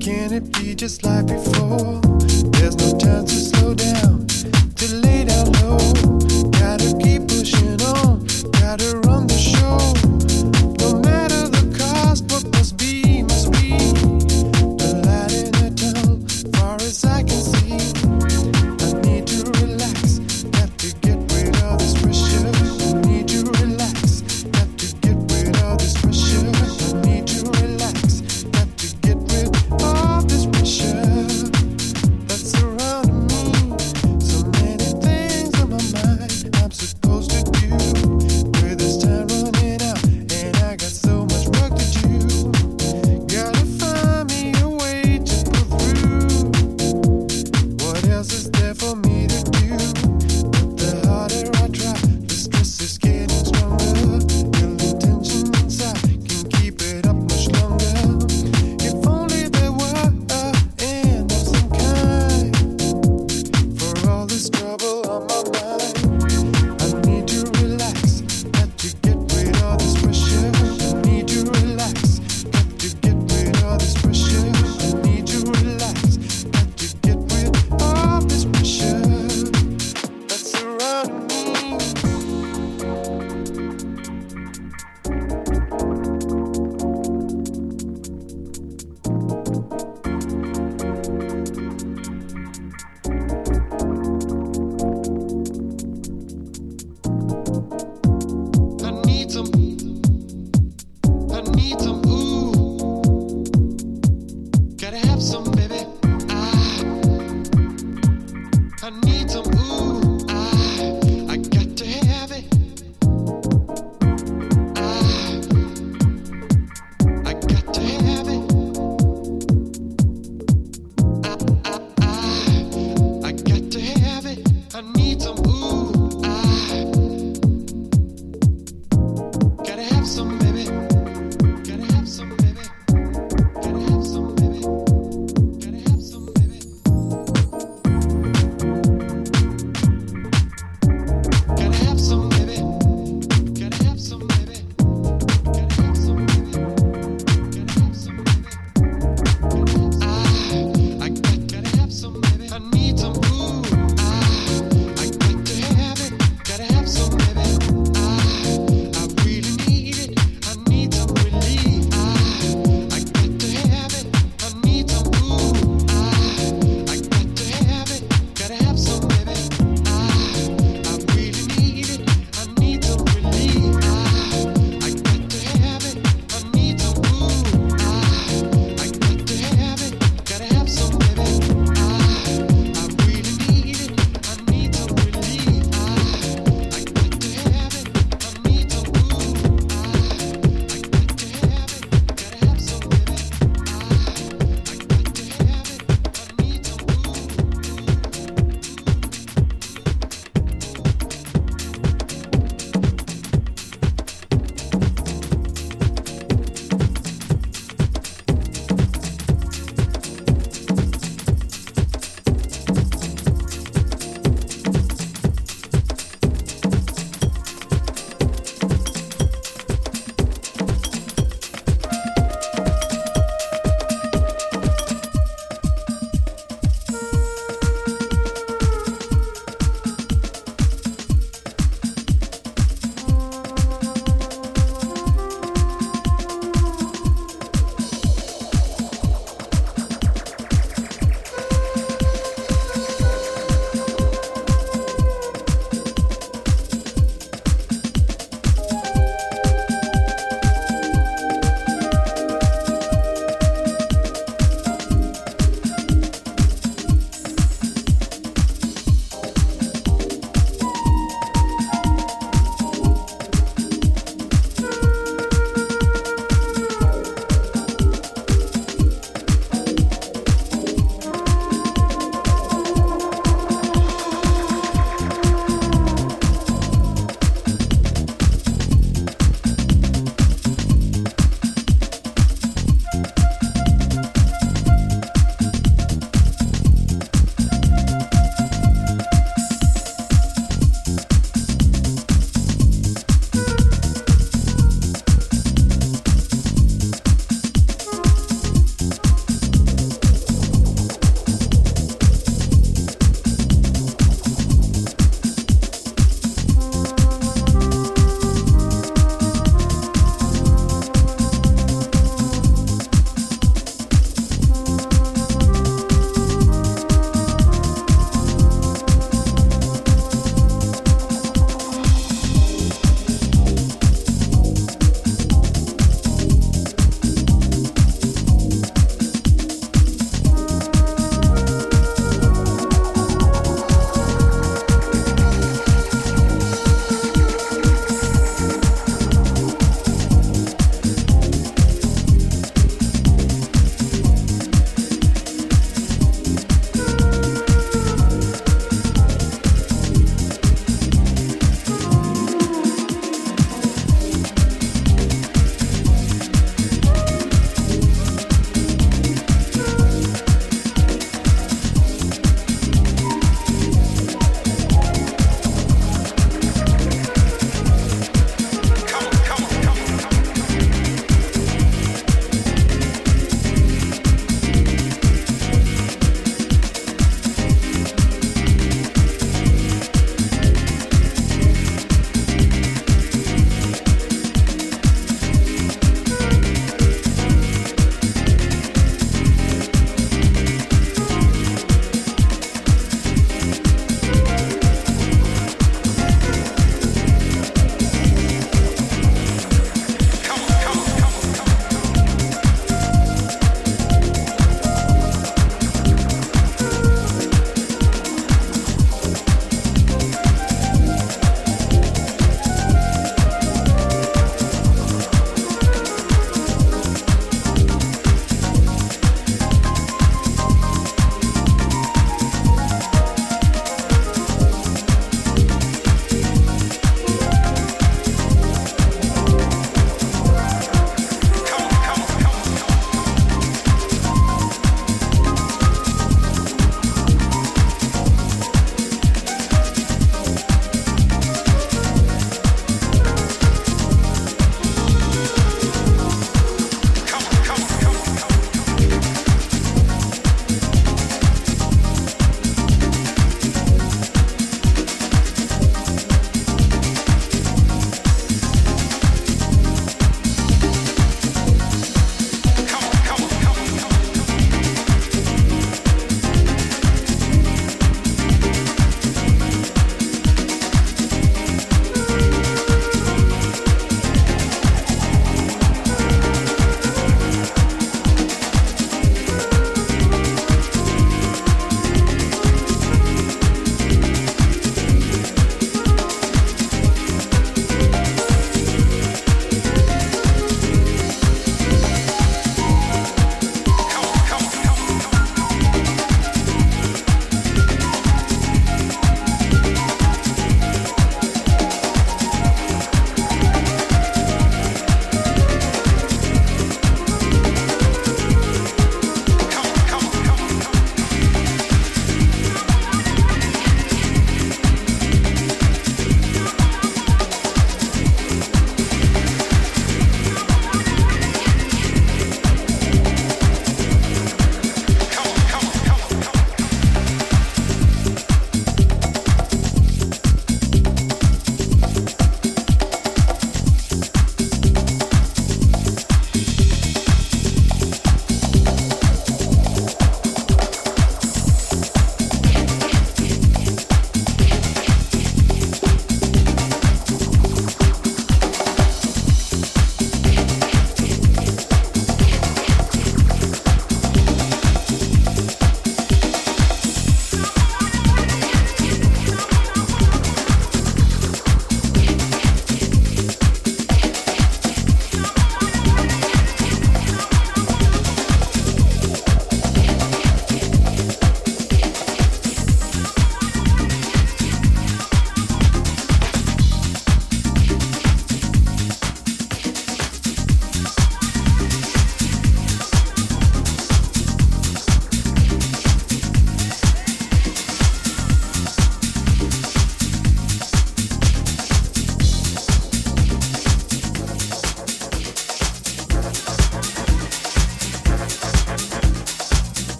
Can it be just like before? There's no time to slow down, to lay down low.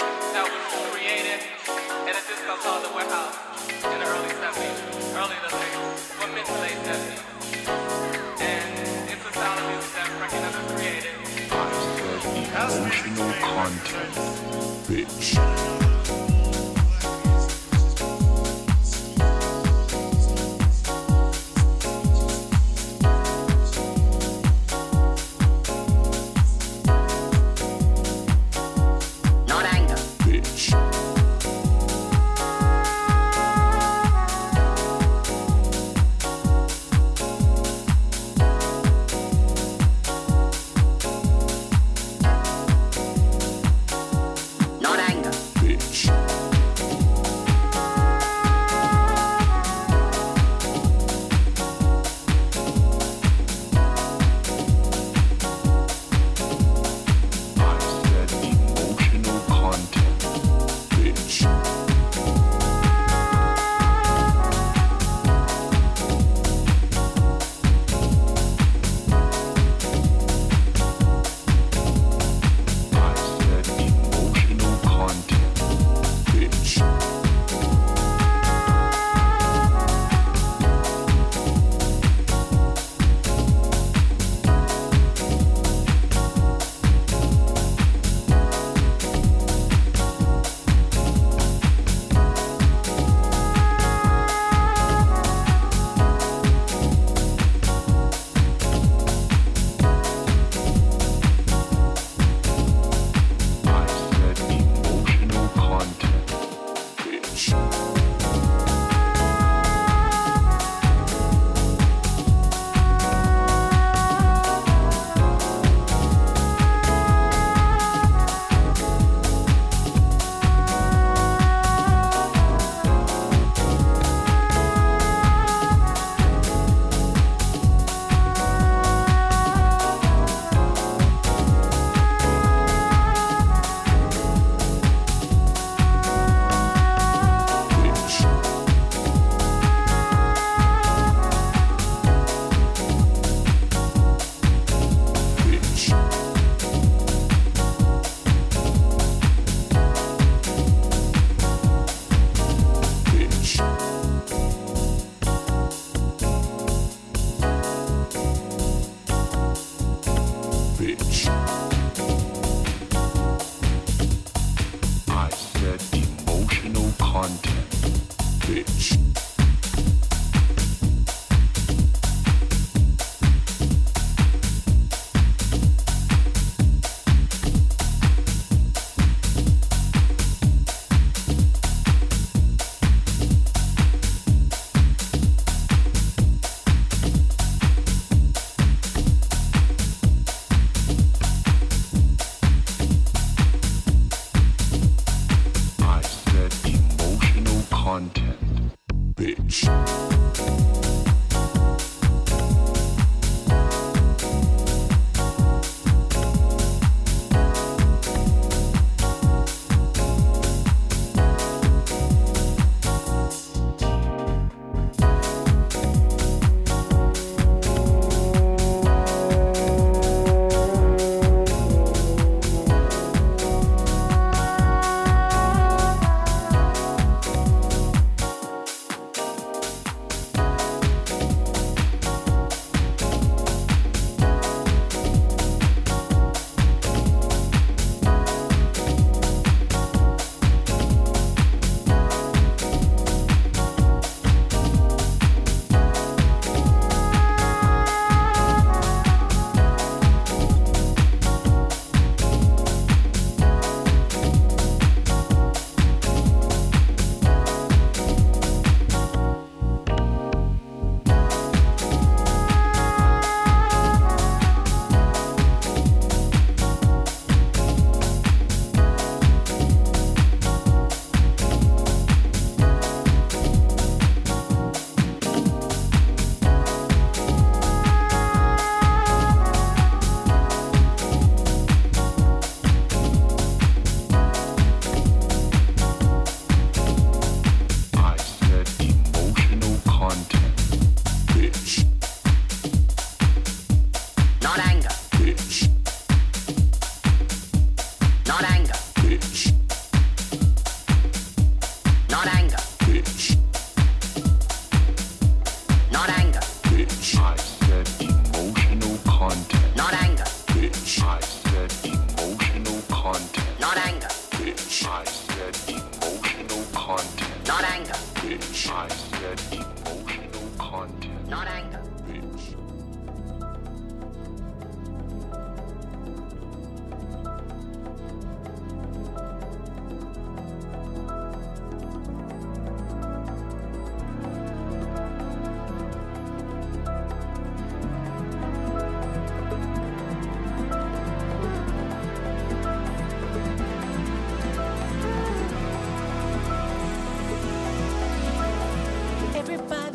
That was created in a disco called the Warehouse in the early 70s, early to late, or mid to late 70s. And it's a style of music that Frankie Knuckles created. Emotional content. Bitch.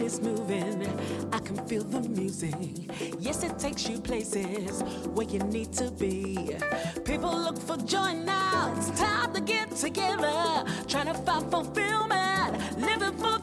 body's moving. I can feel the music. Yes, it takes you places where you need to be. People look for joy now. It's time to get together. Trying to find fulfillment. Living for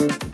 Thank